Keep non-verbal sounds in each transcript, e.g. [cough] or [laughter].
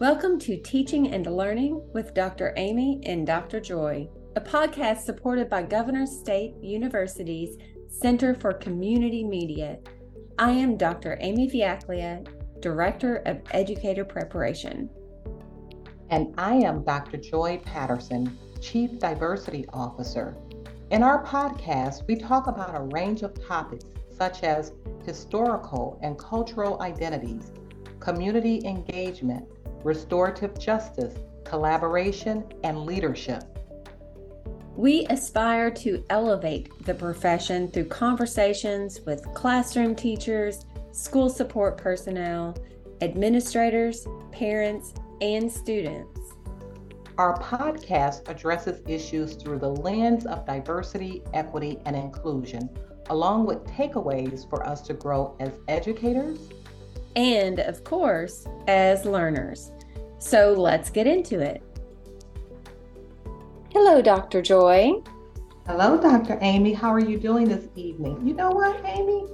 Welcome to Teaching and Learning with Dr. Amy and Dr. Joy, a podcast supported by Governor State University's Center for Community Media. I am Dr. Amy Vujaklija, Director of Educator Preparation. And I am Dr. Joy Patterson, Chief Diversity Officer. In our podcast, we talk about a range of topics such as historical and cultural identities, community engagement, restorative justice, collaboration, and leadership. We aspire to elevate the profession through conversations with classroom teachers, school support personnel, administrators, parents, and students. Our podcast addresses issues through the lens of diversity, equity, and inclusion, along with takeaways for us to grow as educators and, of course, as learners. So let's get into it. Hello, Dr. Joy. Hello, Dr. Amy. How are you doing this evening? You know what, Amy?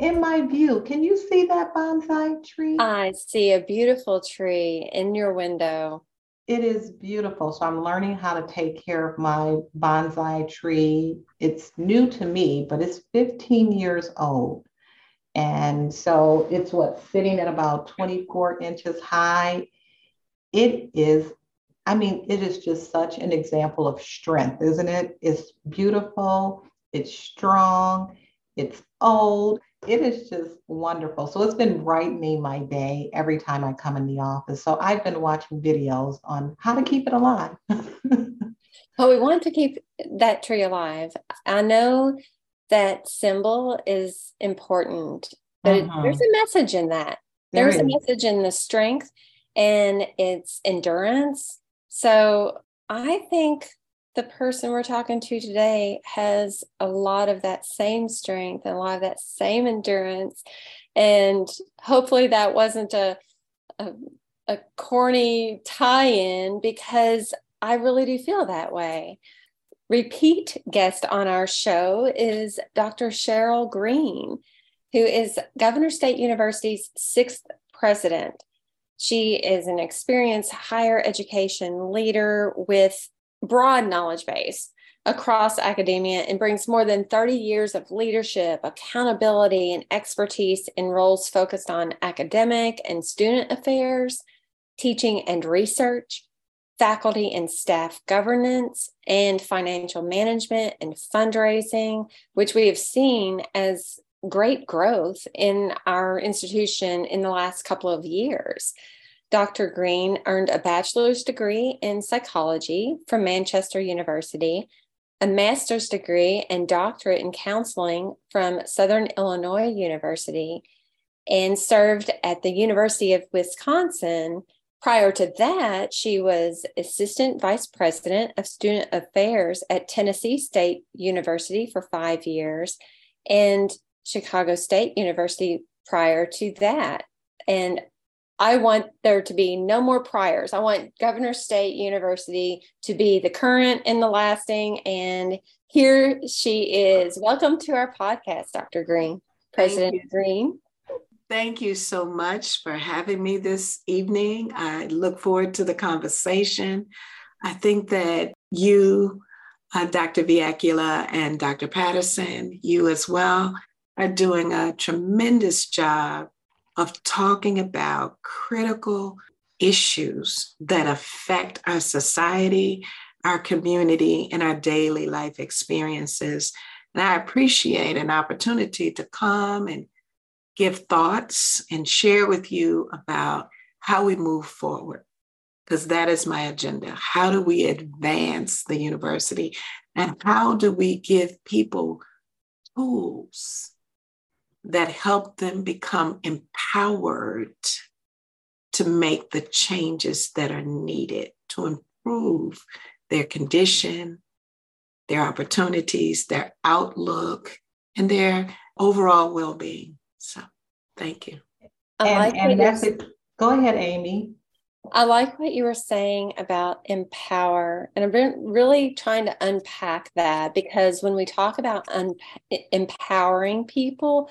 In my view, can you see that bonsai tree? I see a beautiful tree in your window. It is beautiful. So I'm learning how to take care of my bonsai tree. It's new to me, but it's 15 years old. And so it's what sitting at about 24 inches high. It is, I mean, it is just such an example of strength, isn't it? It's beautiful, it's strong, it's old. It is just wonderful. So it's been brightening my day every time I come in the office. So I've been watching videos on how to keep it alive. [laughs] well, we want to keep that tree alive. I know that symbol is important, but uh-huh. there's a message in that. There's a message in the strength and its endurance. So I think the person we're talking to today has a lot of that same strength and a lot of that same endurance. And hopefully that wasn't a, a, a corny tie in because I really do feel that way. Repeat guest on our show is Dr. Cheryl Green, who is Governor State University's sixth president. She is an experienced higher education leader with broad knowledge base across academia and brings more than 30 years of leadership, accountability, and expertise in roles focused on academic and student affairs, teaching and research, faculty and staff governance, and financial management and fundraising, which we have seen as great growth in our institution in the last couple of years. Dr. Green earned a bachelor's degree in psychology from Manchester University, a master's degree and doctorate in counseling from Southern Illinois University, and served at the University of Wisconsin Prior to that, she was Assistant Vice President of Student Affairs at Tennessee State University for five years and Chicago State University prior to that. And I want there to be no more priors. I want Governor State University to be the current and the lasting. And here she is. Welcome to our podcast, Dr. Green, President Green. Thank you so much for having me this evening. I look forward to the conversation. I think that you, uh, Dr. Vujaklija, and Dr. Patterson, you as well, are doing a tremendous job of talking about critical issues that affect our society, our community, and our daily life experiences. And I appreciate an opportunity to come and give thoughts and share with you about how we move forward, because that is my agenda. How do we advance the university? And how do we give people tools that help them become empowered to make the changes that are needed to improve their condition, their opportunities, their outlook, and their overall well being? So thank you. I and, like and that's it. Go ahead, Amy. I like what you were saying about empower. And I've been really trying to unpack that because when we talk about un- empowering people,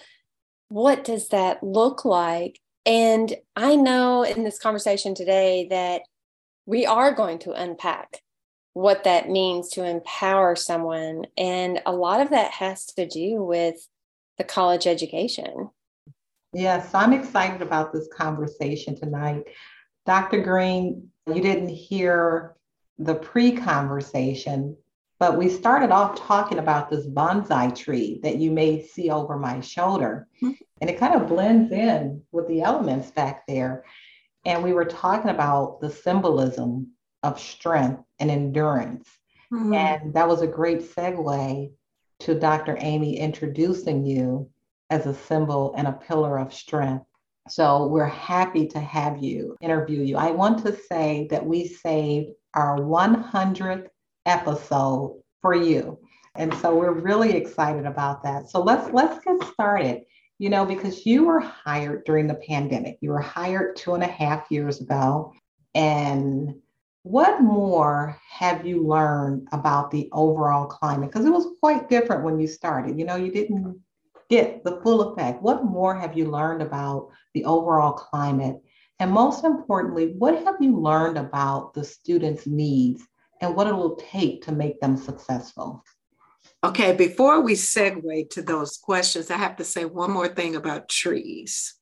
what does that look like? And I know in this conversation today that we are going to unpack what that means to empower someone. And a lot of that has to do with the college education. Yes, I'm excited about this conversation tonight. Dr. Green, you didn't hear the pre conversation, but we started off talking about this bonsai tree that you may see over my shoulder. Mm-hmm. And it kind of blends in with the elements back there. And we were talking about the symbolism of strength and endurance. Mm-hmm. And that was a great segue to Dr. Amy introducing you as a symbol and a pillar of strength. So we're happy to have you interview you. I want to say that we saved our 100th episode for you. And so we're really excited about that. So let's let's get started. You know, because you were hired during the pandemic. You were hired two and a half years ago. And what more have you learned about the overall climate? Because it was quite different when you started. You know, you didn't get the full effect. What more have you learned about the overall climate? And most importantly, what have you learned about the students' needs and what it will take to make them successful? Okay, before we segue to those questions, I have to say one more thing about trees.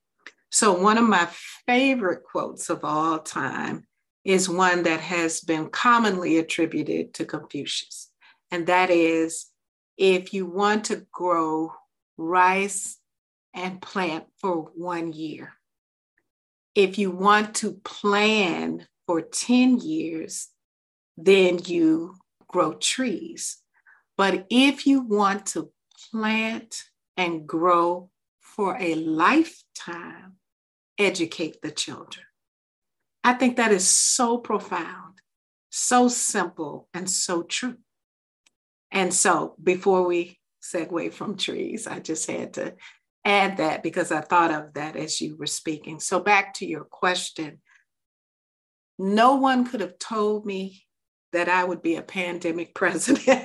So, one of my favorite quotes of all time is one that has been commonly attributed to Confucius. And that is if you want to grow rice and plant for one year, if you want to plan for 10 years, then you grow trees. But if you want to plant and grow for a lifetime, educate the children. I think that is so profound, so simple, and so true. And so before we segue from trees, I just had to add that because I thought of that as you were speaking. So back to your question. No one could have told me that I would be a pandemic [laughs] president.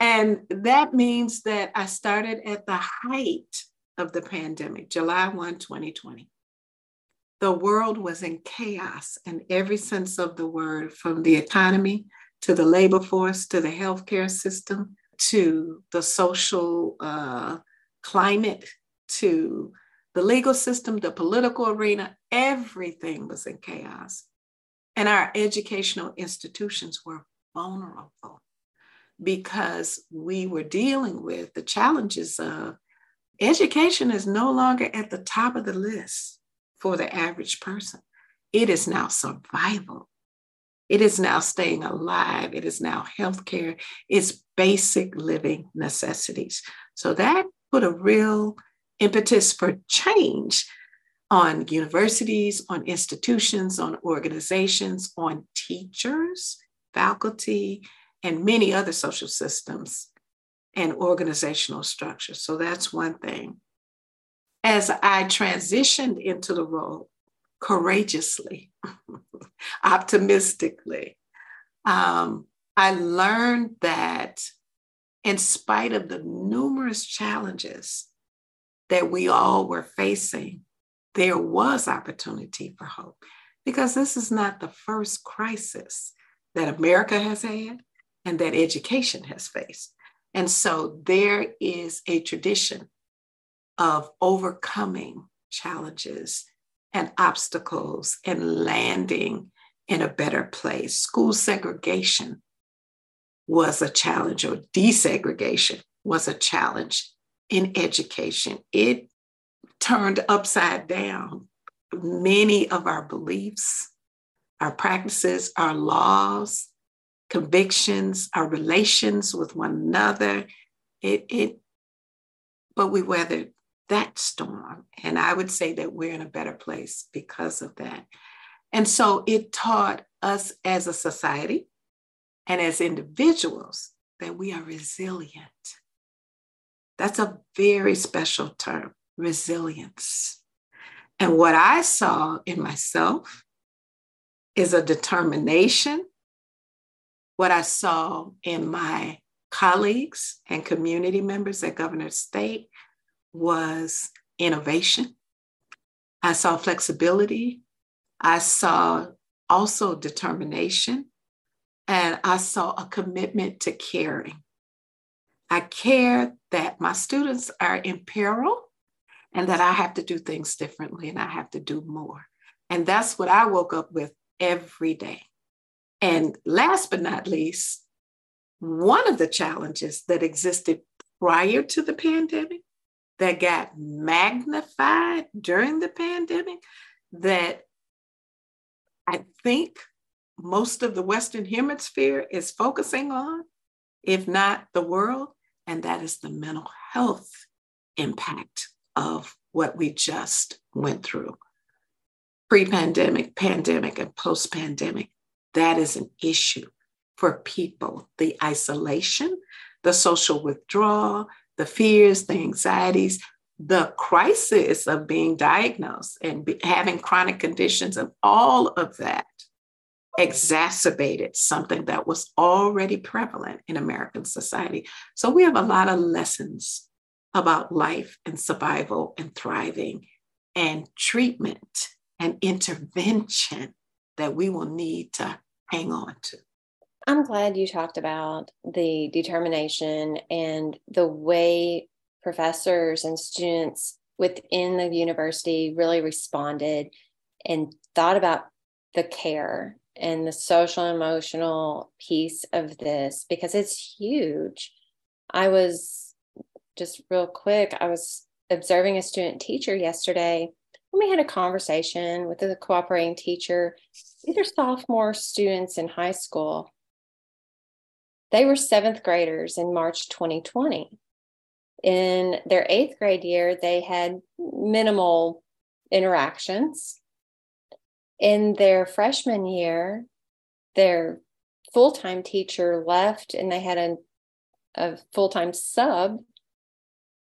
and that means that I started at the height of the pandemic, July 1, 2020 the world was in chaos in every sense of the word, from the economy to the labor force to the healthcare system to the social uh, climate to the legal system, the political arena, everything was in chaos. And our educational institutions were vulnerable because we were dealing with the challenges of education is no longer at the top of the list for the average person. It is now survival. It is now staying alive. It is now healthcare. It's basic living necessities. So that put a real impetus for change on universities, on institutions, on organizations, on teachers, faculty, and many other social systems and organizational structures. So that's one thing as I transitioned into the role courageously, [laughs] optimistically, um, I learned that in spite of the numerous challenges that we all were facing, there was opportunity for hope because this is not the first crisis that America has had and that education has faced. And so there is a tradition of overcoming challenges and obstacles and landing in a better place. School segregation was a challenge, or desegregation was a challenge in education. It turned upside down many of our beliefs, our practices, our laws, convictions, our relations with one another. It, it, but we weathered that storm. And I would say that we're in a better place because of that. And so it taught us as a society and as individuals that we are resilient. That's a very special term, resilience. And what I saw in myself is a determination. What I saw in my colleagues and community members at Governor State was innovation I saw flexibility. I saw also determination. And I saw a commitment to caring. I care that my students are in peril and that I have to do things differently and I have to do more. And that's what I woke up with every day. And last but not least, one of the challenges that existed prior to the pandemic that got magnified during the pandemic that I think most of the Western Hemisphere is focusing on, if not the world, and that is the mental health impact of what we just went through. Pre pandemic, pandemic, and post pandemic, that is an issue for people. The isolation, the social withdrawal, the fears, the anxieties, the crisis of being diagnosed and be, having chronic conditions, and all of that exacerbated something that was already prevalent in American society. So we have a lot of lessons about life and survival and thriving and treatment and intervention that we will need to hang on to. I'm glad you talked about the determination and the way professors and students within the university really responded and thought about the care and the social emotional piece of this because it's huge. I was just real quick, I was observing a student teacher yesterday and we had a conversation with a cooperating teacher. These are sophomore students in high school. They were seventh graders in March 2020. In their eighth grade year, they had minimal interactions in their freshman year, their full time teacher left and they had a, a full time sub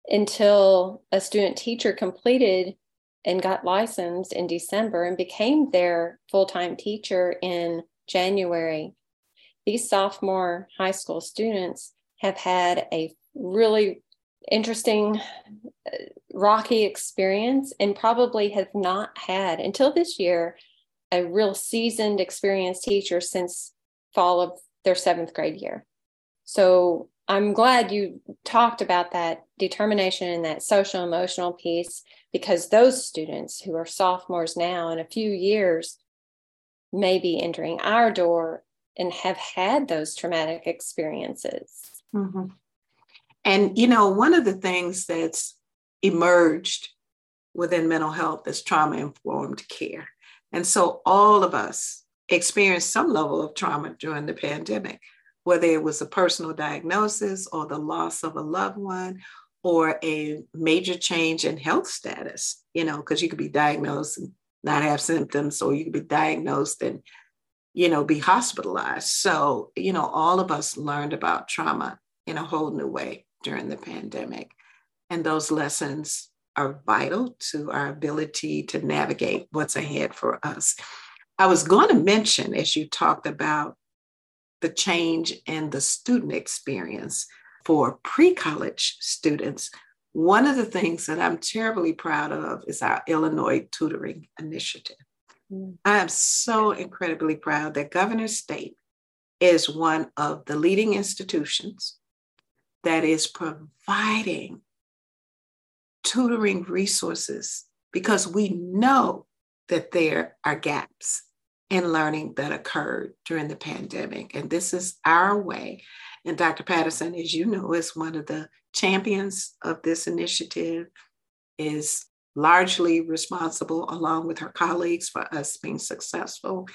until a student teacher completed and got licensed in December and became their full time teacher in January. These sophomore high school students have had a really interesting, uh, rocky experience and probably have not had until this year a real seasoned, experienced teacher since fall of their seventh grade year. So I'm glad you talked about that determination and that social emotional piece because those students who are sophomores now in a few years may be entering our door and have had those traumatic experiences. Mm-hmm. And, you know, one of the things that's emerged within mental health is trauma informed care. And so all of us experienced some level of trauma during the pandemic, whether it was a personal diagnosis or the loss of a loved one or a major change in health status, you know, because you could be diagnosed and not have symptoms, or you could be diagnosed and, you know, be hospitalized. So, you know, all of us learned about trauma in a whole new way during the pandemic. And those lessons are vital to our ability to navigate what's ahead for us. I was going to mention, as you talked about the change in the student experience for pre college students, one of the things that I'm terribly proud of is our Illinois tutoring initiative. Mm. I am so incredibly proud that Governor State is one of the leading institutions that is providing tutoring resources because we know that there are gaps in learning that occurred during the pandemic. And this is our way. And Dr. Patterson, as you know, is one of the champions of this initiative, is largely responsible, along with her colleagues, for us being successful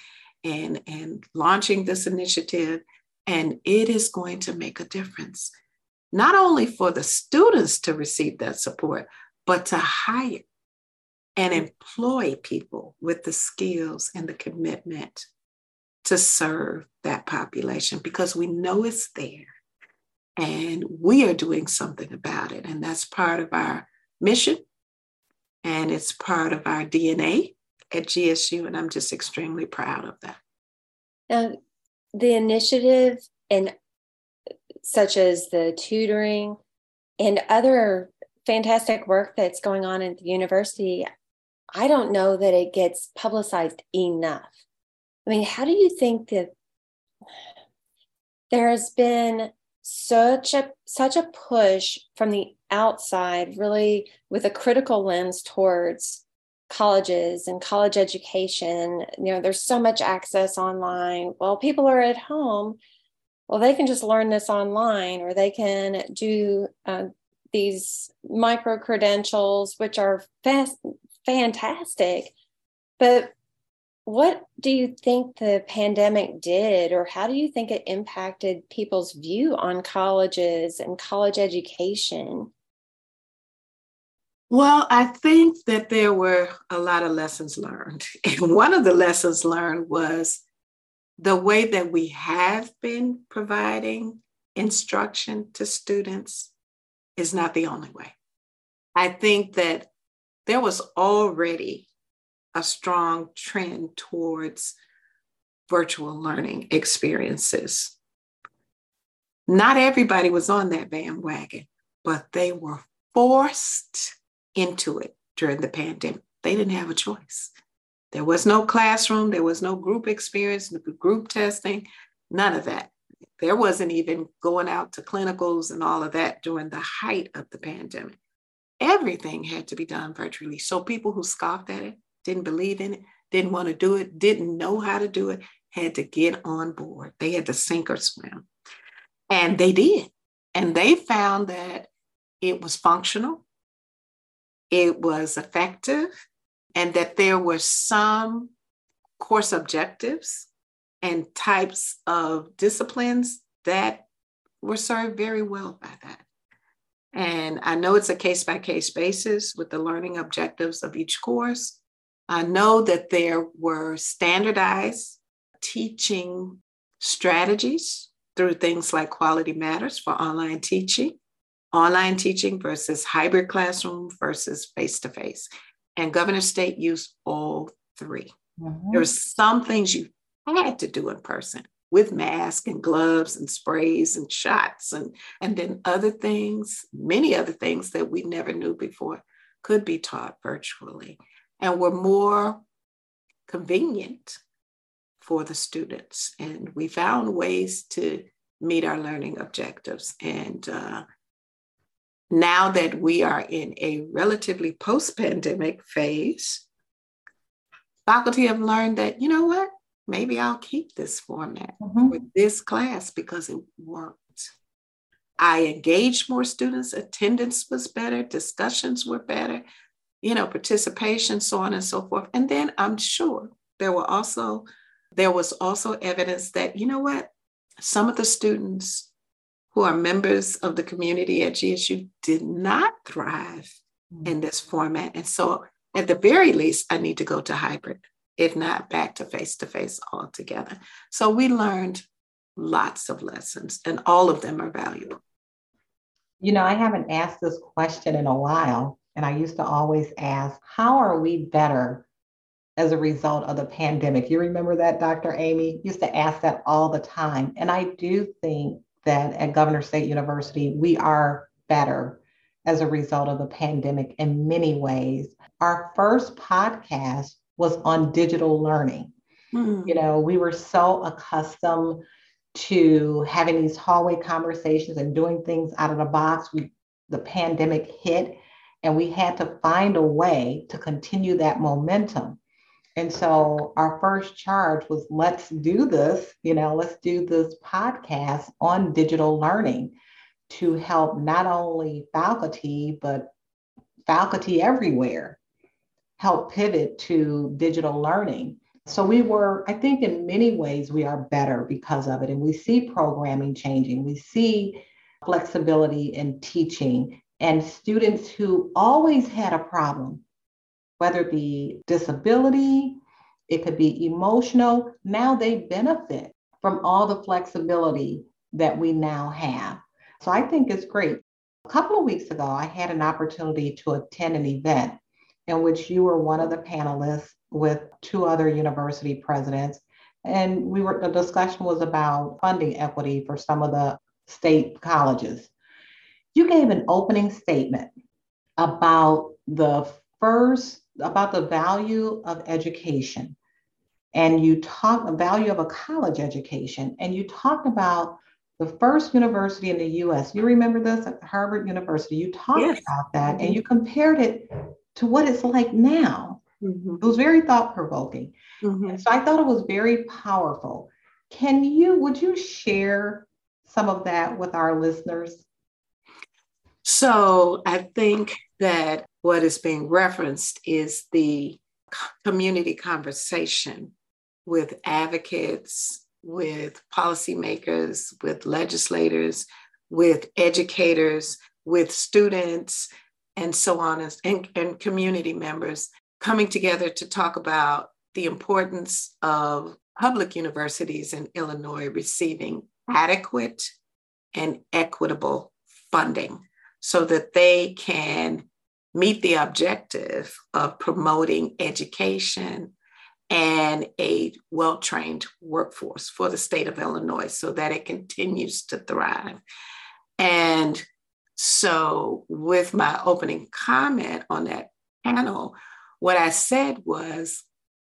and, and launching this initiative. And it is going to make a difference not only for the students to receive that support, but to hire and employ people with the skills and the commitment to serve that population because we know it's there and we are doing something about it. And that's part of our mission and it's part of our DNA at GSU. And I'm just extremely proud of that. And the initiative and such as the tutoring and other fantastic work that's going on at the university. I don't know that it gets publicized enough. I mean, how do you think that there has been such a such a push from the outside, really with a critical lens towards colleges and college education? You know, there's so much access online. Well, people are at home. Well, they can just learn this online, or they can do uh, these micro credentials, which are fast, fantastic. But what do you think the pandemic did, or how do you think it impacted people's view on colleges and college education? Well, I think that there were a lot of lessons learned. [laughs] And one of the lessons learned was the way that we have been providing instruction to students is not the only way. I think that there was already a strong trend towards virtual learning experiences. Not everybody was on that bandwagon, but they were forced into it during the pandemic. They didn't have a choice. There was no classroom, there was no group experience, group testing, none of that. There wasn't even going out to clinicals and all of that during the height of the pandemic. Everything had to be done virtually. So people who scoffed at it, didn't believe in it, didn't want to do it, didn't know how to do it, had to get on board. They had to sink or swim. And they did. And they found that it was functional, it was effective, and that there were some course objectives and types of disciplines that were served very well by that. And I know it's a case by case basis with the learning objectives of each course. I know that there were standardized teaching strategies through things like Quality Matters for online teaching, online teaching versus hybrid classroom versus face to face. And Governor State used all 3 mm-hmm. There were some things you had to do in person with masks and gloves and sprays and shots and and then other things many other things that we never knew before could be taught virtually and were more convenient for the students and we found ways to meet our learning objectives and uh, now that we are in a relatively post-pandemic phase faculty have learned that you know what maybe I'll keep this format mm-hmm. for this class because it worked. I engaged more students, attendance was better, discussions were better, you know, participation, so on and so forth. And then I'm sure there were also there was also evidence that, you know what, some of the students who are members of the community at GSU did not thrive mm-hmm. in this format. And so at the very least, I need to go to hybrid if not back to face to face altogether. So we learned lots of lessons, and all of them are valuable. You know, I haven't asked this question in a while, and I used to always ask, how are we better as a result of the pandemic? You remember that, Dr. Amy? Used to ask that all the time. And I do think that at Governor State University, we are better as a result of the pandemic in many ways. Our first podcast was on digital learning. Mm-hmm. You know, we were so accustomed to having these hallway conversations and doing things out of the box. We the pandemic hit and we had to find a way to continue that momentum. And so our first charge was let's do this, you know, let's do this podcast on digital learning to help not only faculty, but faculty everywhere help pivot to digital learning. So we were, I think, in many ways, we are better because of it. And we see programming changing. We see flexibility in teaching and students who always had a problem, whether it be disability, it could be emotional. Now they benefit from all the flexibility that we now have. So I think it's great. A couple of weeks ago, I had an opportunity to attend an event in which you were one of the panelists with two other university presidents. And we were the discussion was about funding equity for some of the state colleges. You gave an opening statement about the first about the value of education and you talk the value of a college education and you talk about the first university in the US. You remember this at Harvard University. You talked yes. about that mm-hmm. and you compared it to what it's like now. Mm-hmm. It was very thought provoking. Mm-hmm. So I thought it was very powerful. Can you, would you share some of that with our listeners? So I think that what is being referenced is the community conversation with advocates, with policymakers, with legislators, with educators, with students, and so on, and, and community members coming together to talk about the importance of public universities in Illinois receiving adequate and equitable funding so that they can meet the objective of promoting education and a well trained workforce for the state of Illinois so that it continues to thrive. And so, with my opening comment on that panel, what I said was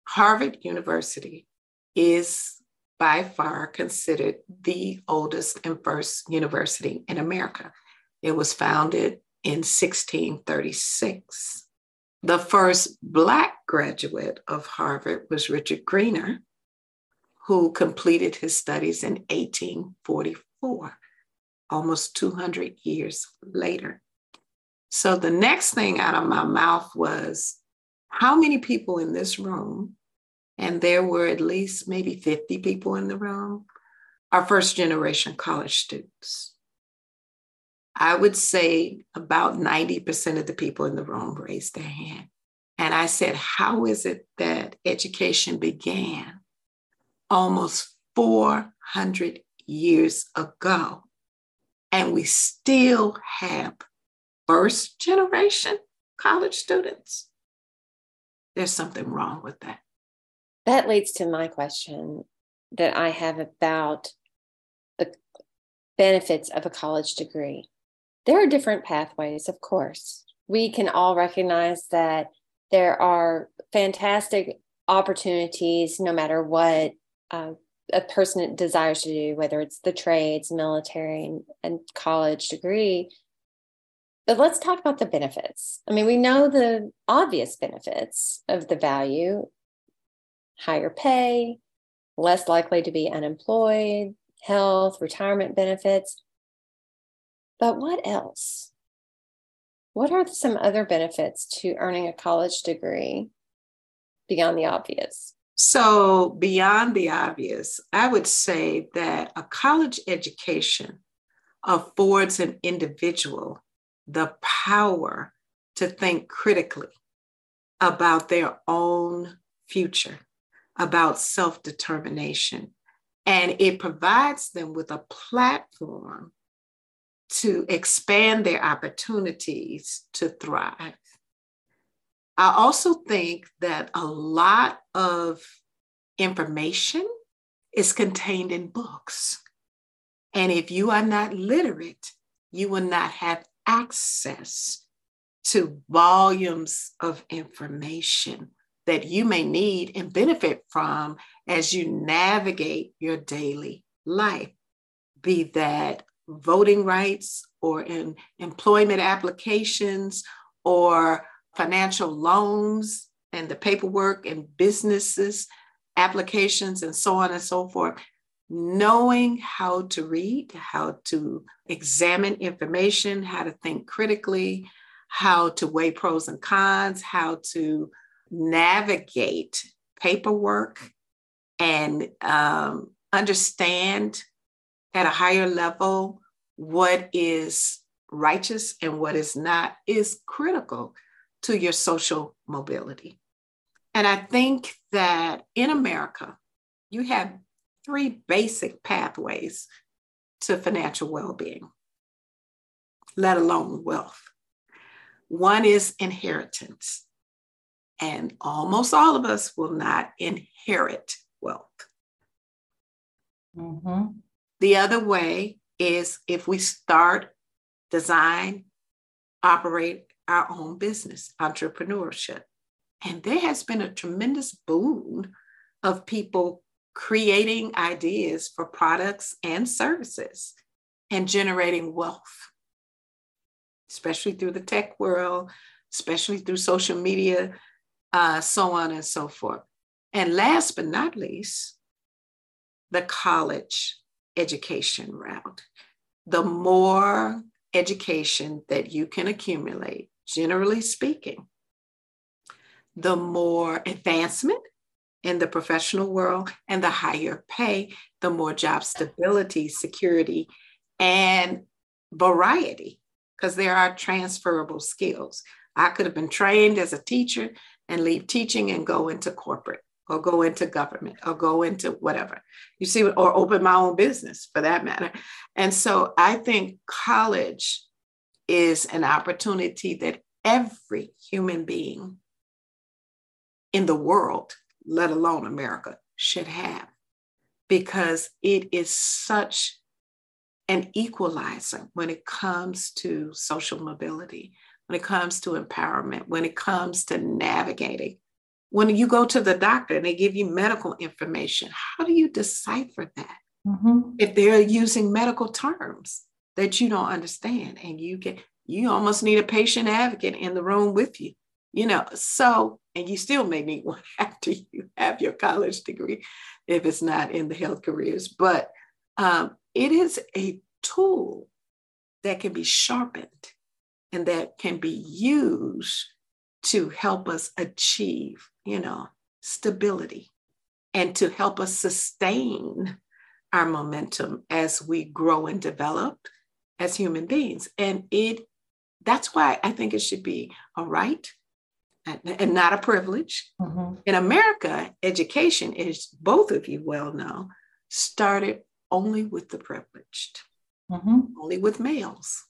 Harvard University is by far considered the oldest and first university in America. It was founded in 1636. The first Black graduate of Harvard was Richard Greener, who completed his studies in 1844, almost 200 years later. So the next thing out of my mouth was how many people in this room, and there were at least maybe 50 people in the room, are first generation college students. I would say about 90% of the people in the room raised their hand. And I said, How is it that education began almost 400 years ago? And we still have first generation college students? There's something wrong with that. That leads to my question that I have about the benefits of a college degree there are different pathways, of course. We can all recognize that there are fantastic opportunities no matter what uh, a person desires to do, whether it's the trades, military, and, and college degree. But let's talk about the benefits. I mean, we know the obvious benefits of the value higher pay, less likely to be unemployed, health, retirement benefits. But what else? What are some other benefits to earning a college degree beyond the obvious? So, beyond the obvious, I would say that a college education affords an individual the power to think critically about their own future, about self determination. And it provides them with a platform to expand their opportunities to thrive. I also think that a lot of information is contained in books. And if you are not literate, you will not have access to volumes of information that you may need and benefit from as you navigate your daily life, be that voting rights or in employment applications or financial loans and the paperwork and businesses applications and so on and so forth. Knowing how to read how to examine information how to think critically how to weigh pros and cons how to navigate paperwork and um, understand at a higher level what is righteous and what is not is critical to your social mobility. And I think that in America, you have three basic pathways to financial well being, let alone wealth. One is inheritance, and almost all of us will not inherit wealth. Mm-hmm. The other way is if we start, design, operate our own business, entrepreneurship. And there has been a tremendous boom of people creating ideas for products and services and generating wealth, especially through the tech world, especially through social media, uh, so on and so forth. And last but not least, the college education route. The more education that you can accumulate, generally speaking, the more advancement in the professional world and the higher pay, the more job stability, security, and variety, because there are transferable skills. I could have been trained as a teacher and leave teaching and go into corporate or go into government or go into whatever. You see or open my own business for that matter. And so i think college is an opportunity that every human being in the world let alone america should have. Because it is such an equalizer when it comes to social mobility when it comes to empowerment when it comes to navigating when you go to the doctor and they give you medical information, how do you decipher that? Mm-hmm. If they're using medical terms that you don't understand, and you get you almost need a patient advocate in the room with you, you know. So, and you still may need one [laughs] after you have your college degree, if it's not in the health careers. But um, it is a tool that can be sharpened and that can be used to help us achieve, you know, stability and to help us sustain our momentum as we grow and develop as human beings. And it that's why I think it should be a right and not a privilege. Mm-hmm. In America, education is both of you well know, started only with the privileged, mm-hmm. only with males,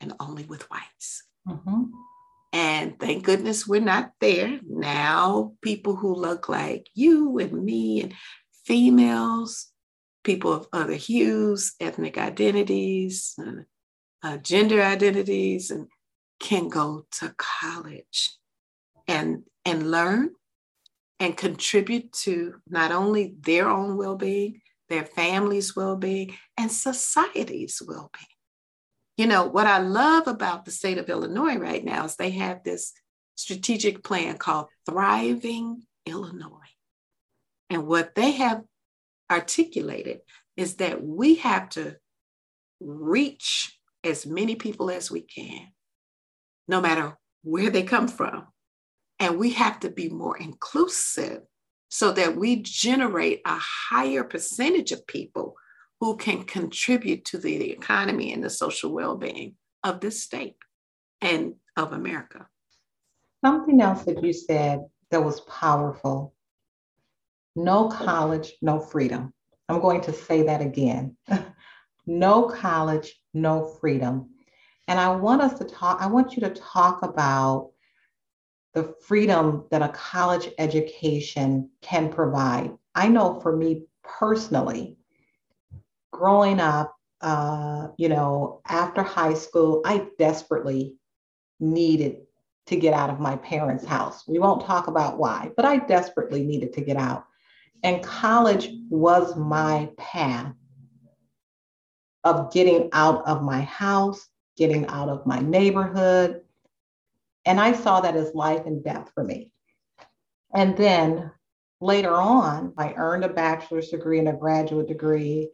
and only with whites. Mm-hmm. And thank goodness we're not there. Now, people who look like you and me and females, people of other hues, ethnic identities, uh, uh, gender identities, and can go to college and, and learn and contribute to not only their own well being, their families' well being, and society's well being. You know, what I love about the state of Illinois right now is they have this strategic plan called Thriving Illinois. And what they have articulated is that we have to reach as many people as we can, no matter where they come from. And we have to be more inclusive so that we generate a higher percentage of people who can contribute to the economy and the social well-being of this state and of America. Something else that you said that was powerful. No college, no freedom. I'm going to say that again. [laughs] no college, no freedom. And I want us to talk, I want you to talk about the freedom that a college education can provide. I know for me personally, growing up, uh, you know, after high school, I desperately needed to get out of my parents' house. We won't talk about why, but I desperately needed to get out. And college was my path of getting out of my house, getting out of my neighborhood. And I saw that as life and death for me. And then later on, I earned a bachelor's degree and a graduate degree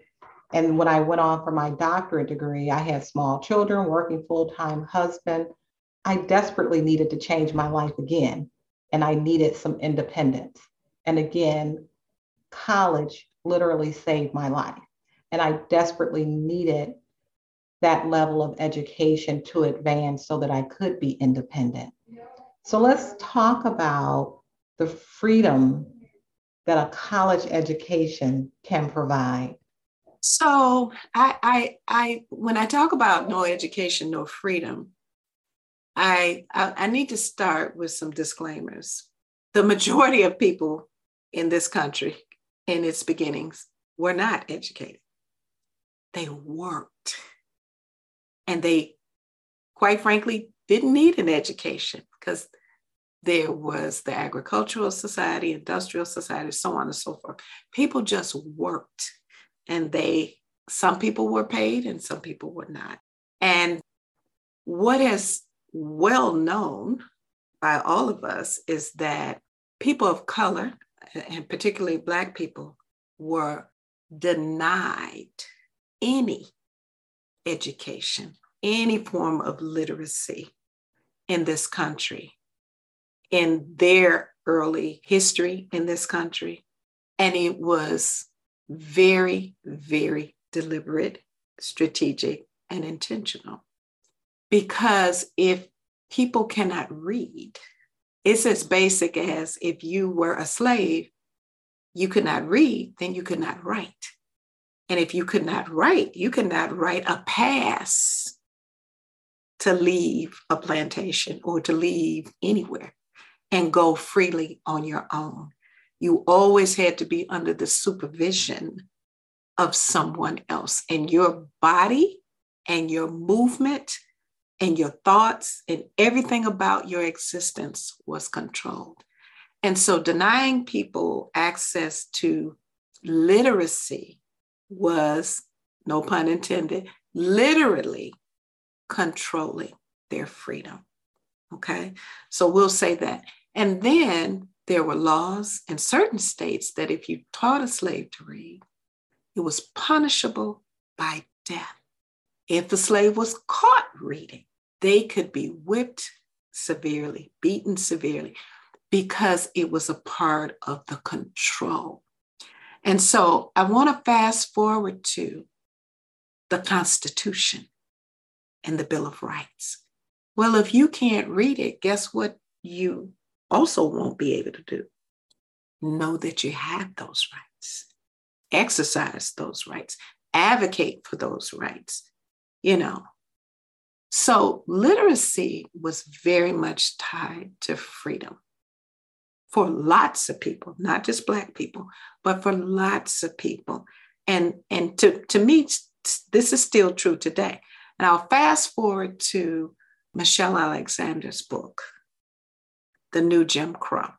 and when I went on for my doctorate degree, I had small children, working full time husband. I desperately needed to change my life again, and I needed some independence. And again, college literally saved my life. And I desperately needed that level of education to advance so that I could be independent. So let's talk about the freedom that a college education can provide. So I, I, I, when I talk about no education, no freedom, I, I, I need to start with some disclaimers. The majority of people in this country, in its beginnings, were not educated. They worked, and they, quite frankly, didn't need an education because there was the agricultural society, industrial society, so on and so forth. People just worked and they, some people were paid and some people were not. And what is well known by all of us is that people of color, and particularly Black people, were denied any education, any form of literacy in this country in their early history in this country. And it was very, very deliberate, strategic, and intentional. Because if people cannot read, it's as basic as if you were a slave, you could not read, then you could not write. And if you could not write, you could not write a pass to leave a plantation or to leave anywhere and go freely on your own. You always had to be under the supervision of someone else, and your body and your movement and your thoughts and everything about your existence was controlled. And so denying people access to literacy was, no pun intended, literally controlling their freedom. Okay, so we'll say that. And then there were laws in certain states that if you taught a slave to read, it was punishable by death. If the slave was caught reading, they could be whipped severely, beaten severely, because it was a part of the control. And so I want to fast forward to the Constitution and the Bill of Rights. Well, if you can't read it, guess what you also won't be able to do. Know that you have those rights, exercise those rights, advocate for those rights, you know. So literacy was very much tied to freedom for lots of people, not just Black people, but for lots of people. And, and to, to me, this is still true today. And I'll fast forward to Michelle Alexander's book, the new Jim Crow,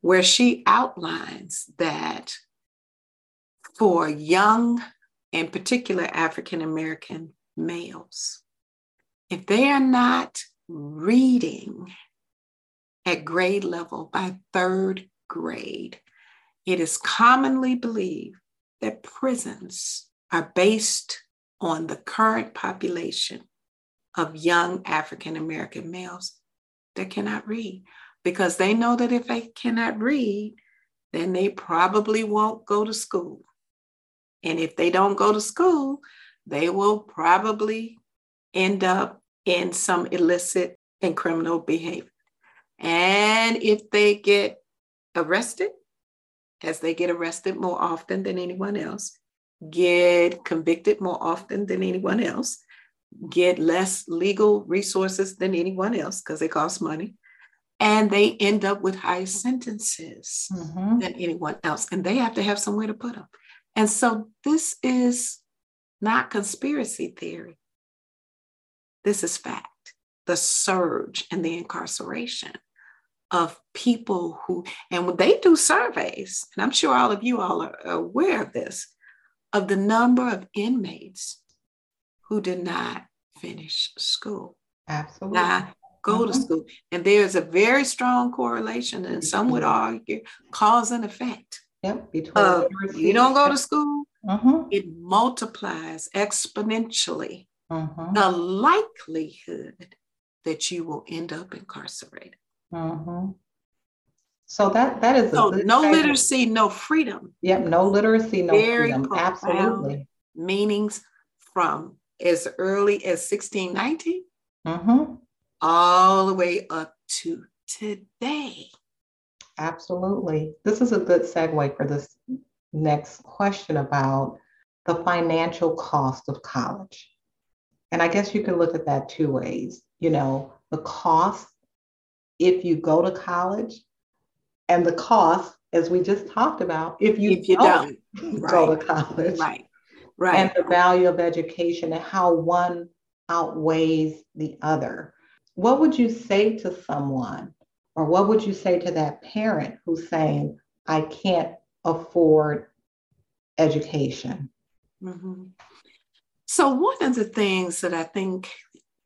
where she outlines that for young, in particular African American males, if they are not reading at grade level by third grade, it is commonly believed that prisons are based on the current population of young African American males that cannot read because they know that if they cannot read, then they probably won't go to school. And if they don't go to school, they will probably end up in some illicit and criminal behavior. And if they get arrested, as they get arrested more often than anyone else, get convicted more often than anyone else, get less legal resources than anyone else because it costs money, and they end up with higher sentences mm-hmm. than anyone else, and they have to have somewhere to put them. And so this is not conspiracy theory. This is fact. The surge and the incarceration of people who, and when they do surveys, and I'm sure all of you all are aware of this, of the number of inmates who did not finish school. Absolutely. Now, go mm-hmm. to school. And there's a very strong correlation, and some would argue cause and effect. Yep. Between uh, you don't go to school, mm-hmm. it multiplies exponentially mm-hmm. the likelihood that you will end up incarcerated. So that that is so no literacy, no freedom. Yep, no literacy, no Very freedom. Absolutely. Meanings from as early as 1619 mm-hmm all the way up to today. Absolutely. This is a good segue for this next question about the financial cost of college. And I guess you can look at that two ways. You know, the cost if you go to college, and the cost, as we just talked about, if you, if you don't, don't. [laughs] go right. to college. Right. Right. And the value of education and how one outweighs the other what would you say to someone Or what would you say to that parent who's saying, I can't afford education? Mm-hmm. So, one of the things that I think,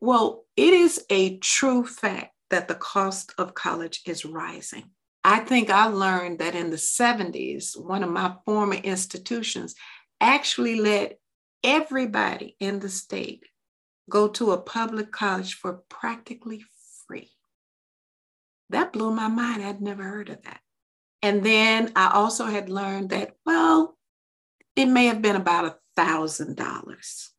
well, it is a true fact that the cost of college is rising. I think I learned that in the 70s, one of my former institutions actually let everybody in the state go to a public college for practically free. That blew my mind. I'd never heard of that. And then I also had learned that, well, it may have been about a thousand dollars,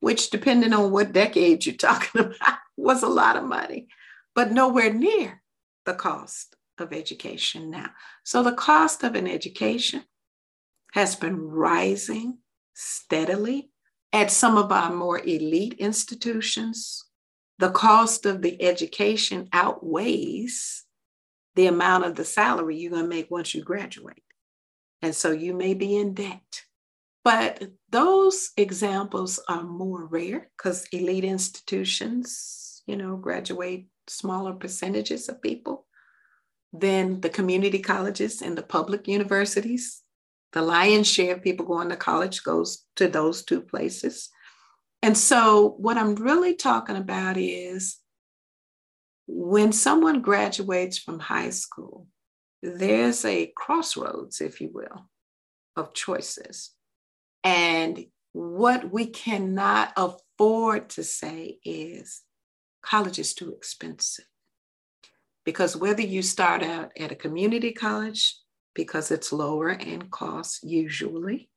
which, depending on what decade you're [laughs] talking about, was a lot of money, but nowhere near the cost of education now. So the cost of an education has been rising steadily at some of our more elite institutions. The cost of the education outweighs the amount of the salary you're going to make once you graduate. And so you may be in debt. But those examples are more rare because elite institutions, you know, graduate smaller percentages of people than the community colleges and the public universities. The lion's share of people going to college goes to those two places. And so, what I'm really talking about is when someone graduates from high school, there's a crossroads, if you will, of choices. And what we cannot afford to say is college is too expensive. Because whether you start out at a community college, because it's lower in cost usually,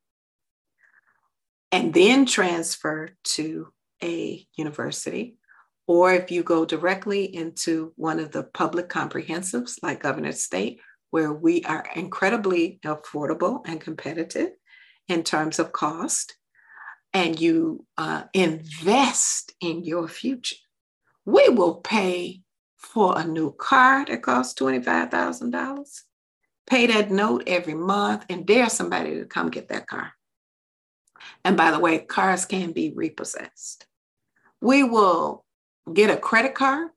and then transfer to a university, or if you go directly into one of the public comprehensives like Governors State, where we are incredibly affordable and competitive in terms of cost, and you uh, invest in your future, we will pay for a new car that costs $25,000, pay that note every month, and dare somebody to come get that car. And by the way, cars can be repossessed. We will get a credit card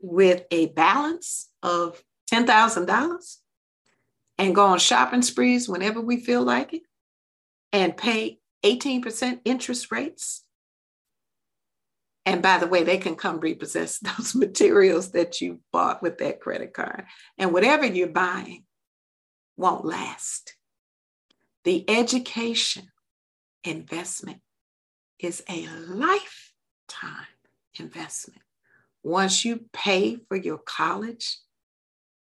with a balance of $10,000 and go on shopping sprees whenever we feel like it and pay 18% interest rates. And by the way, they can come repossess [laughs] those materials that you bought with that credit card. And whatever you're buying won't last. The education investment is a lifetime investment. Once you pay for your college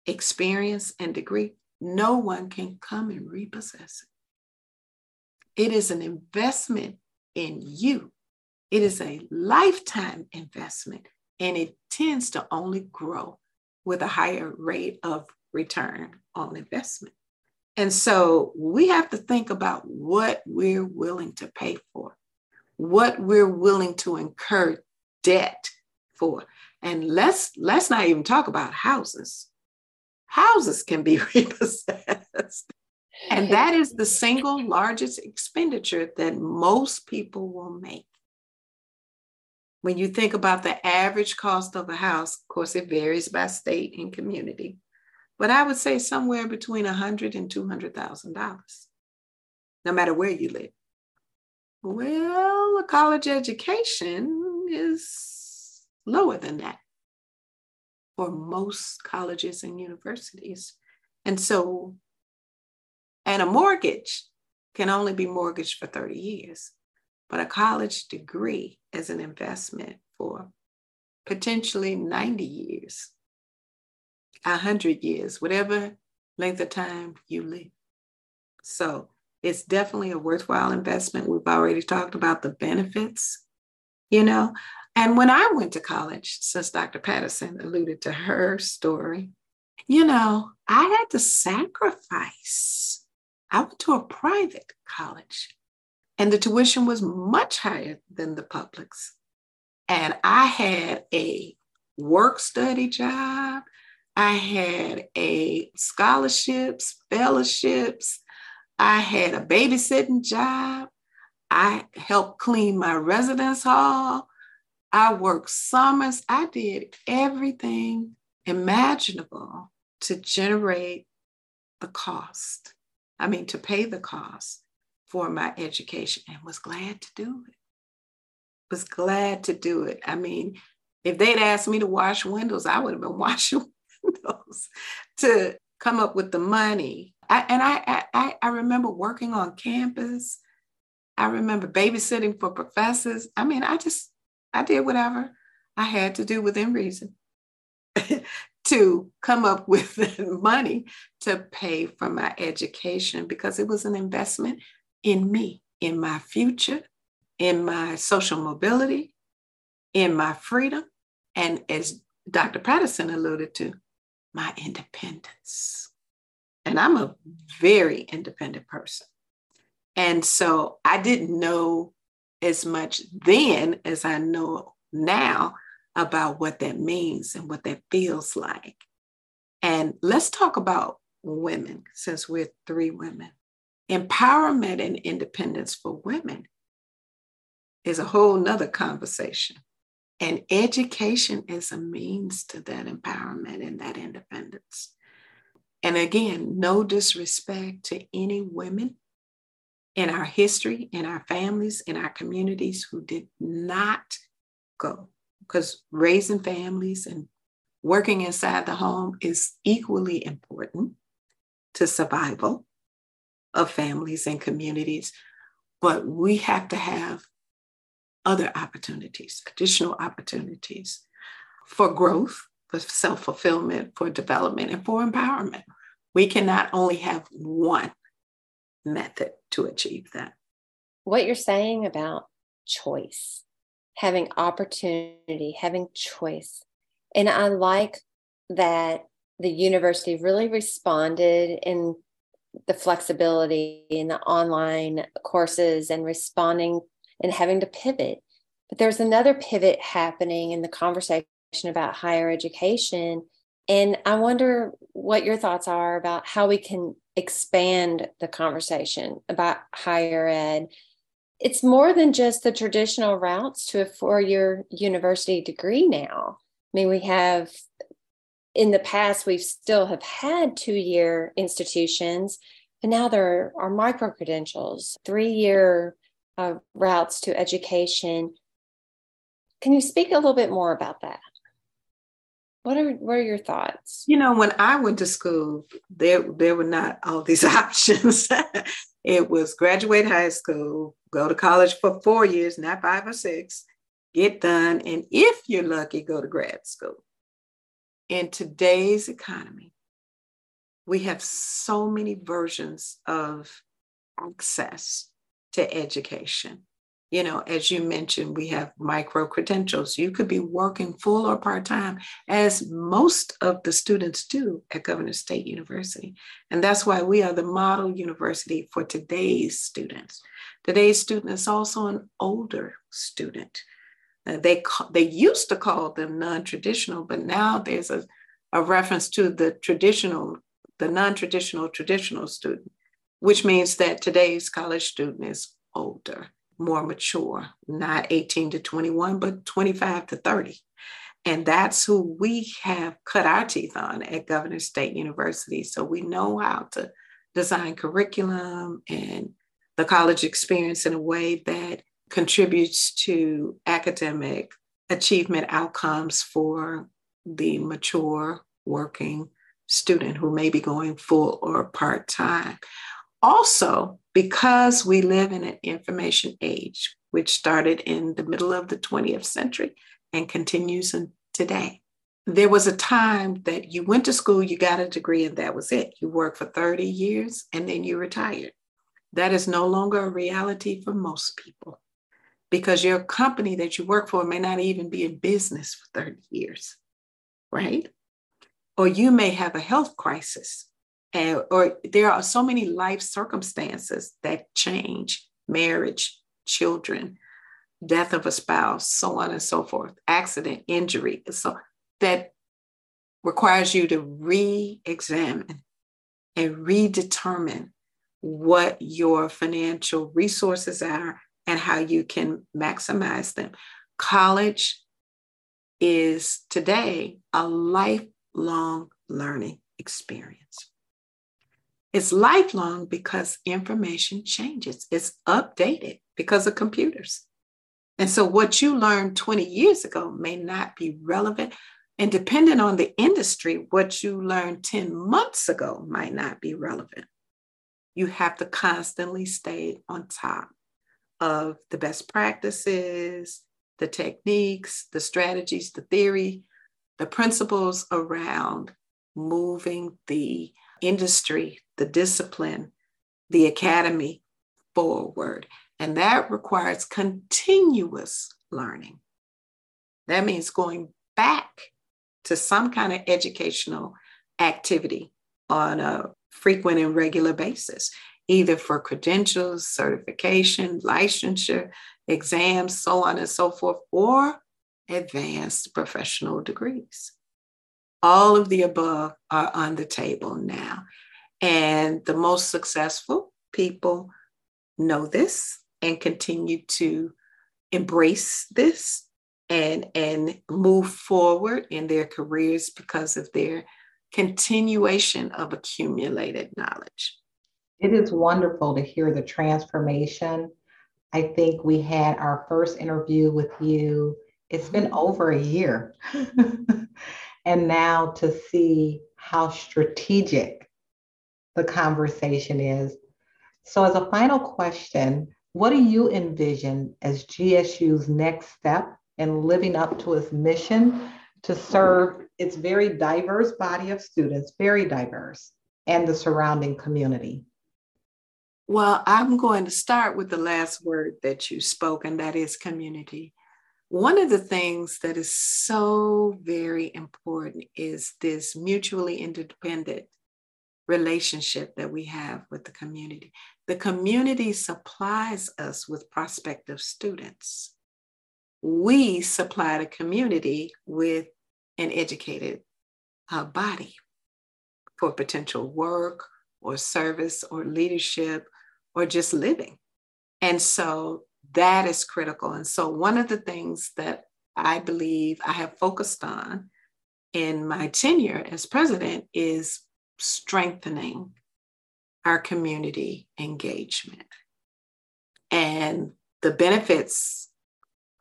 experience and degree, no one can come and repossess it. It is an investment in you. It is a lifetime investment, and it tends to only grow with a higher rate of return on investment. And so we have to think about what we're willing to pay for, what we're willing to incur debt for. And let's let's not even talk about houses. Houses can be [laughs] repossessed. And that is the single largest expenditure that most people will make. When you think about the average cost of a house, of course, it varies by state and community, but I would say somewhere between a hundred and two hundred thousand dollars, no matter where you live. Well, a college education is lower than that for most colleges and universities. And so, and a mortgage can only be mortgaged for 30 years, but a college degree is an investment for potentially 90 years, 100 years, whatever length of time you live. So it's definitely a worthwhile investment. We've already talked about the benefits you know? And when I went to college, since Dr. Patterson alluded to her story, you know, I had to sacrifice. I went to a private college, and the tuition was much higher than the public's. And I had a work study job, I had a scholarships, fellowships, I had a babysitting job, I helped clean my residence hall. I worked summers. I did everything imaginable to generate the cost. I mean, to pay the cost for my education and was glad to do it. Was glad to do it. I mean, if they'd asked me to wash windows, I would have been [laughs] washing windows to come up with the money. I, and I, I, I remember working on campus. I remember babysitting for professors. I mean, I just, I did whatever I had to do within reason [laughs] to come up with [laughs] money to pay for my education because it was an investment in me, in my future, in my social mobility, in my freedom, and as Dr. Patterson alluded to, my independence. And I'm a very independent person. And so I didn't know as much then as I know now about what that means and what that feels like. And let's talk about women, since we're three women. Empowerment and independence for women is a whole nother conversation. And education is a means to that empowerment and that independence. And again, no disrespect to any women in our history, in our families, in our communities who did not go. Because raising families and working inside the home is equally important to survival of families and communities. But we have to have other opportunities, additional opportunities for growth, for self fulfillment, for development, and for empowerment. We cannot only have one method to achieve that. What you're saying about choice, having opportunity, having choice. And I like that the university really responded in the flexibility in the online courses and responding and having to pivot. But there's another pivot happening in the conversation about higher education. And I wonder what your thoughts are about how we can expand the conversation about higher ed. It's more than just the traditional routes to a four year university degree now. I mean, we have in the past, we still have had two year institutions, but now there are micro credentials, three year uh, routes to education. Can you speak a little bit more about that? What are what are your thoughts? You know, when I went to school, there there were not all these [laughs] options. it was graduate high school, go to college for four years, not five or six, get done, and if you're lucky, go to grad school. In today's economy, we have so many versions of access to education. You know, as you mentioned, we have micro credentials. You could be working full or part time, as most of the students do at Governors State University. And that's why we are the model university for today's students. Today's student is also an older student. They, they used to call them non traditional, but now there's a, a reference to the traditional, the non traditional, traditional student which means that today's college student is older, more mature, not 18 to 21, but 25 to 30. And that's who we have cut our teeth on at Governors State University. So we know how to design curriculum and the college experience in a way that contributes to academic achievement outcomes for the mature working student who may be going full or part time. Also, because we live in an information age, which started in the middle of the 20th century and continues today, there was a time that you went to school, you got a degree, and that was it. You worked for 30 years and then you retired. That is no longer a reality for most people because your company that you work for may not even be in business for 30 years, right? Or you may have a health crisis and, or there are so many life circumstances that change marriage, children, death of a spouse, so on and so forth, accident, injury, so that requires you to re-examine and redetermine what your financial resources are and how you can maximize them. College is today a lifelong learning experience. It's lifelong because information changes, it's updated because of computers. And so, what you learned 20 years ago may not be relevant. And depending on the industry, what you learned 10 months ago might not be relevant. You have to constantly stay on top of the best practices, the techniques, the strategies, the theory, the principles around moving the industry, the discipline, the academy forward. And that requires continuous learning. That means going back to some kind of educational activity on a frequent and regular basis, either for credentials, certification, licensure, exams, so on and so forth, or advanced professional degrees. All of the above are on the table now. And the most successful people know this and continue to embrace this and, and move forward in their careers because of their continuation of accumulated knowledge. It is wonderful to hear the transformation. I think we had our first interview with you. It's been mm-hmm. over a year. [laughs] and now to see how strategic the conversation is. So, as a final question, what do you envision as GSU's next step in living up to its mission to serve its very diverse body of students, very diverse, and the surrounding community? Well, I'm going to start with the last word that you spoke, and that is community. One of the things that is so very important is this mutually independent relationship that we have with the community. The community supplies us with prospective students. We supply the community with an educated uh, body for potential work or service or leadership or just living. And so that is critical. And so, one of the things that I believe I have focused on in my tenure as president is strengthening our community engagement. And the benefits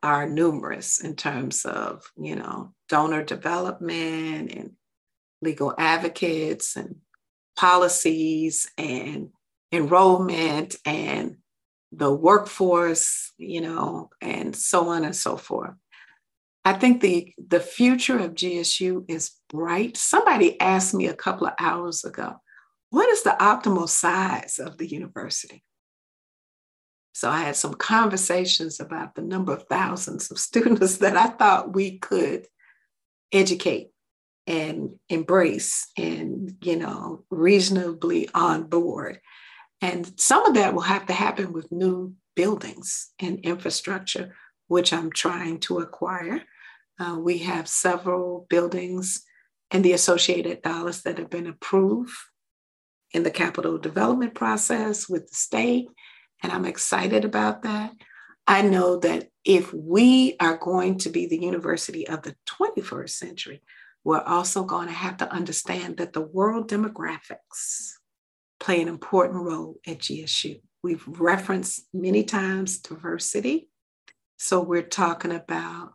are numerous in terms of, you know, donor development and legal advocates and policies and enrollment and the workforce, you know, and so on and so forth. I think the, the future of GSU is bright. Somebody asked me a couple of hours ago, what is the optimal size of the university? So I had some conversations about the number of thousands of [laughs] students that I thought we could educate and embrace and, you know, reasonably on board. And some of that will have to happen with new buildings and infrastructure, which I'm trying to acquire. Uh, we have several buildings and the associated dollars that have been approved in the capital development process with the state. And I'm excited about that. I know that if we are going to be the university of the 21st century, we're also going to have to understand that the world demographics play an important role at GSU. We've referenced many times diversity. So we're talking about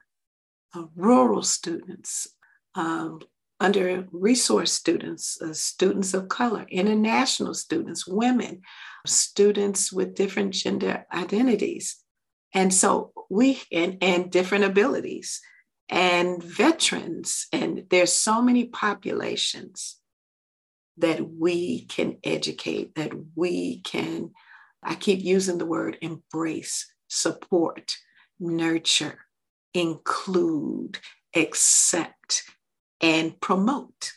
uh, rural students, um, under resource students, uh, students of color, international students, women, students with different gender identities. And so we, and, and different abilities, and veterans, and there's so many populations that we can educate, that we can, I keep using the word embrace, support, nurture, include, accept, and promote.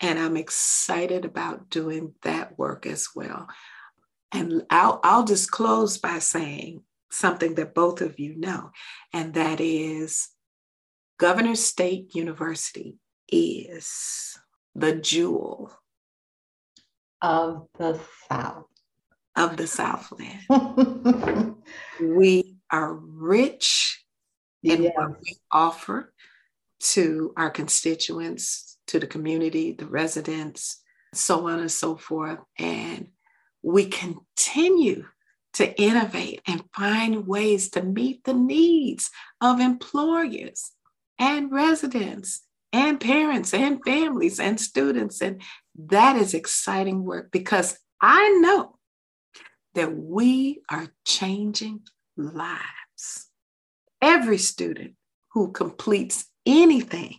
And I'm excited about doing that work as well. And I'll, I'll just close by saying something that both of you know, and that is Governors State University is the jewel of the South. Of the Southland. [laughs] we are rich in yes. what we offer to our constituents, to the community, the residents, so on and so forth. And we continue to innovate and find ways to meet the needs of employers and residents and parents and families and students. And that is exciting work because I know that we are changing lives. Every student who completes anything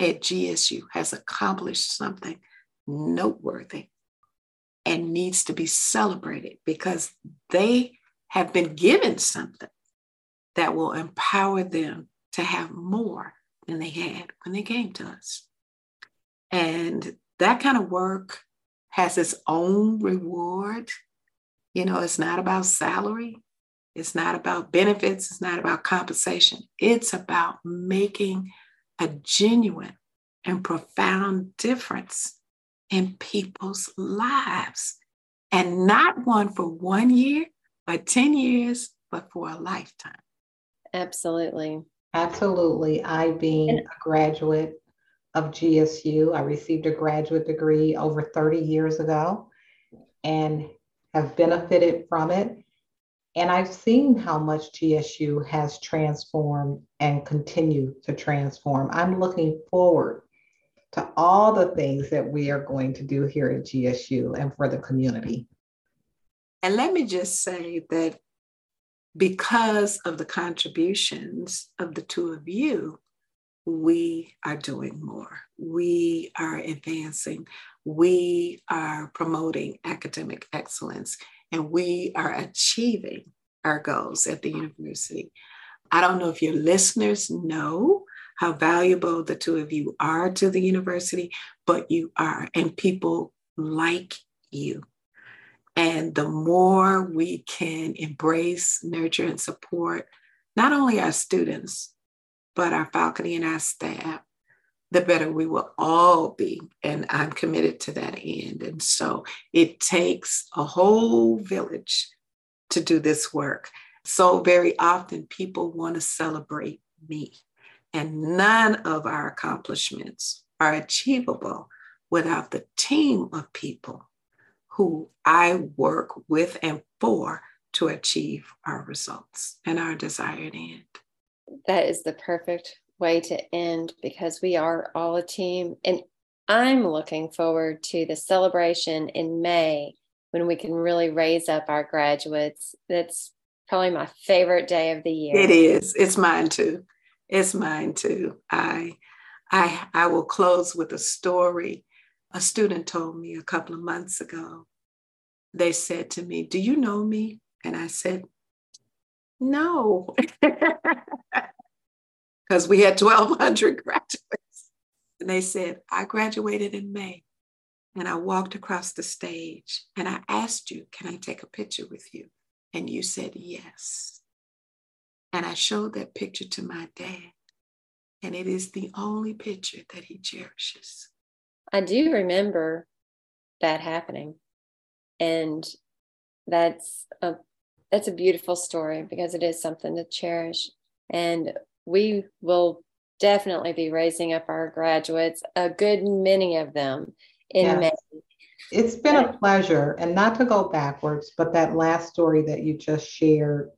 at GSU has accomplished something noteworthy and needs to be celebrated because they have been given something that will empower them to have more than they had when they came to us. And that kind of work has its own reward. You know, it's not about salary, it's not about benefits, it's not about compensation. It's about making a genuine and profound difference in people's lives. And not one for one year, but 10 years, but for a lifetime. Absolutely. Absolutely. I, being and- a graduate of GSU, I received a graduate degree over 30 years ago and have benefited from it. And I've seen how much GSU has transformed and continue to transform. I'm looking forward to all the things that we are going to do here at GSU and for the community. And let me just say that because of the contributions of the two of you, we are doing more. We are advancing. We are promoting academic excellence and we are achieving our goals at the university. I don't know if your listeners know how valuable the two of you are to the university, but you are, and people like you. And the more we can embrace, nurture, and support not only our students, but our faculty and our staff, the better we will all be. And I'm committed to that end. And so it takes a whole village to do this work. So very often people want to celebrate me. And none of our accomplishments are achievable without the team of people who I work with and for to achieve our results and our desired end. That is the perfect way to end because we are all a team. And I'm looking forward to the celebration in May when we can really raise up our graduates. That's probably my favorite day of the year. It is. It's mine too. It's mine too. I I I will close with a story. A student told me a couple of months ago. They said to me, "Do you know me?" And I said, "No." [laughs] because we had 1,200 [laughs] graduates. And they said, I graduated in May. And I walked across the stage and I asked you, Can I take a picture with you? And you said, Yes. And I showed that picture to my dad. And it is the only picture that he cherishes. I do remember that happening. And that's a that's a beautiful story because it is something to cherish. And we will definitely be raising up our graduates, a good many of them in yes. May. It's been a pleasure, and not to go backwards, but that last story that you just shared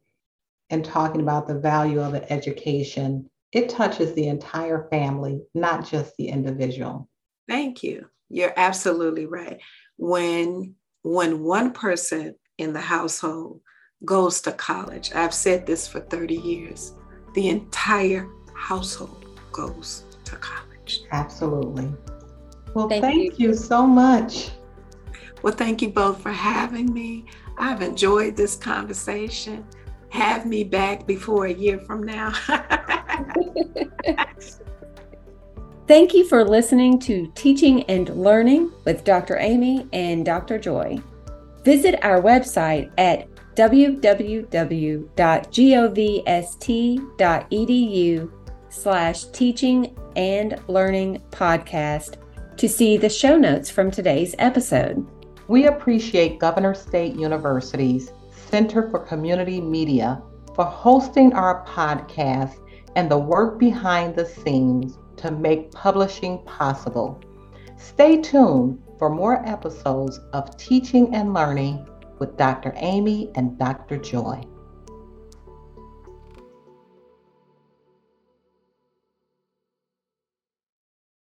and talking about the value of an education, it touches the entire family, not just the individual. Thank you. You're absolutely right. When when one person in the household goes to college, I've said this for 30 years, the entire household goes to college. Absolutely. Well, thank, thank you. you so much. Well, thank you both for having me. I've enjoyed this conversation. Have me back before a year from now. [laughs] [laughs] Thank you for listening to Teaching and Learning with Dr. Amy and Dr. Joy. Visit our website at www.govst.edu slash teaching and learning podcast to see the show notes from today's episode. We appreciate Governors State University's Center for Community Media for hosting our podcast and the work behind the scenes to make publishing possible. Stay tuned for more episodes of Teaching and Learning with Dr. Amy and Dr. Joy.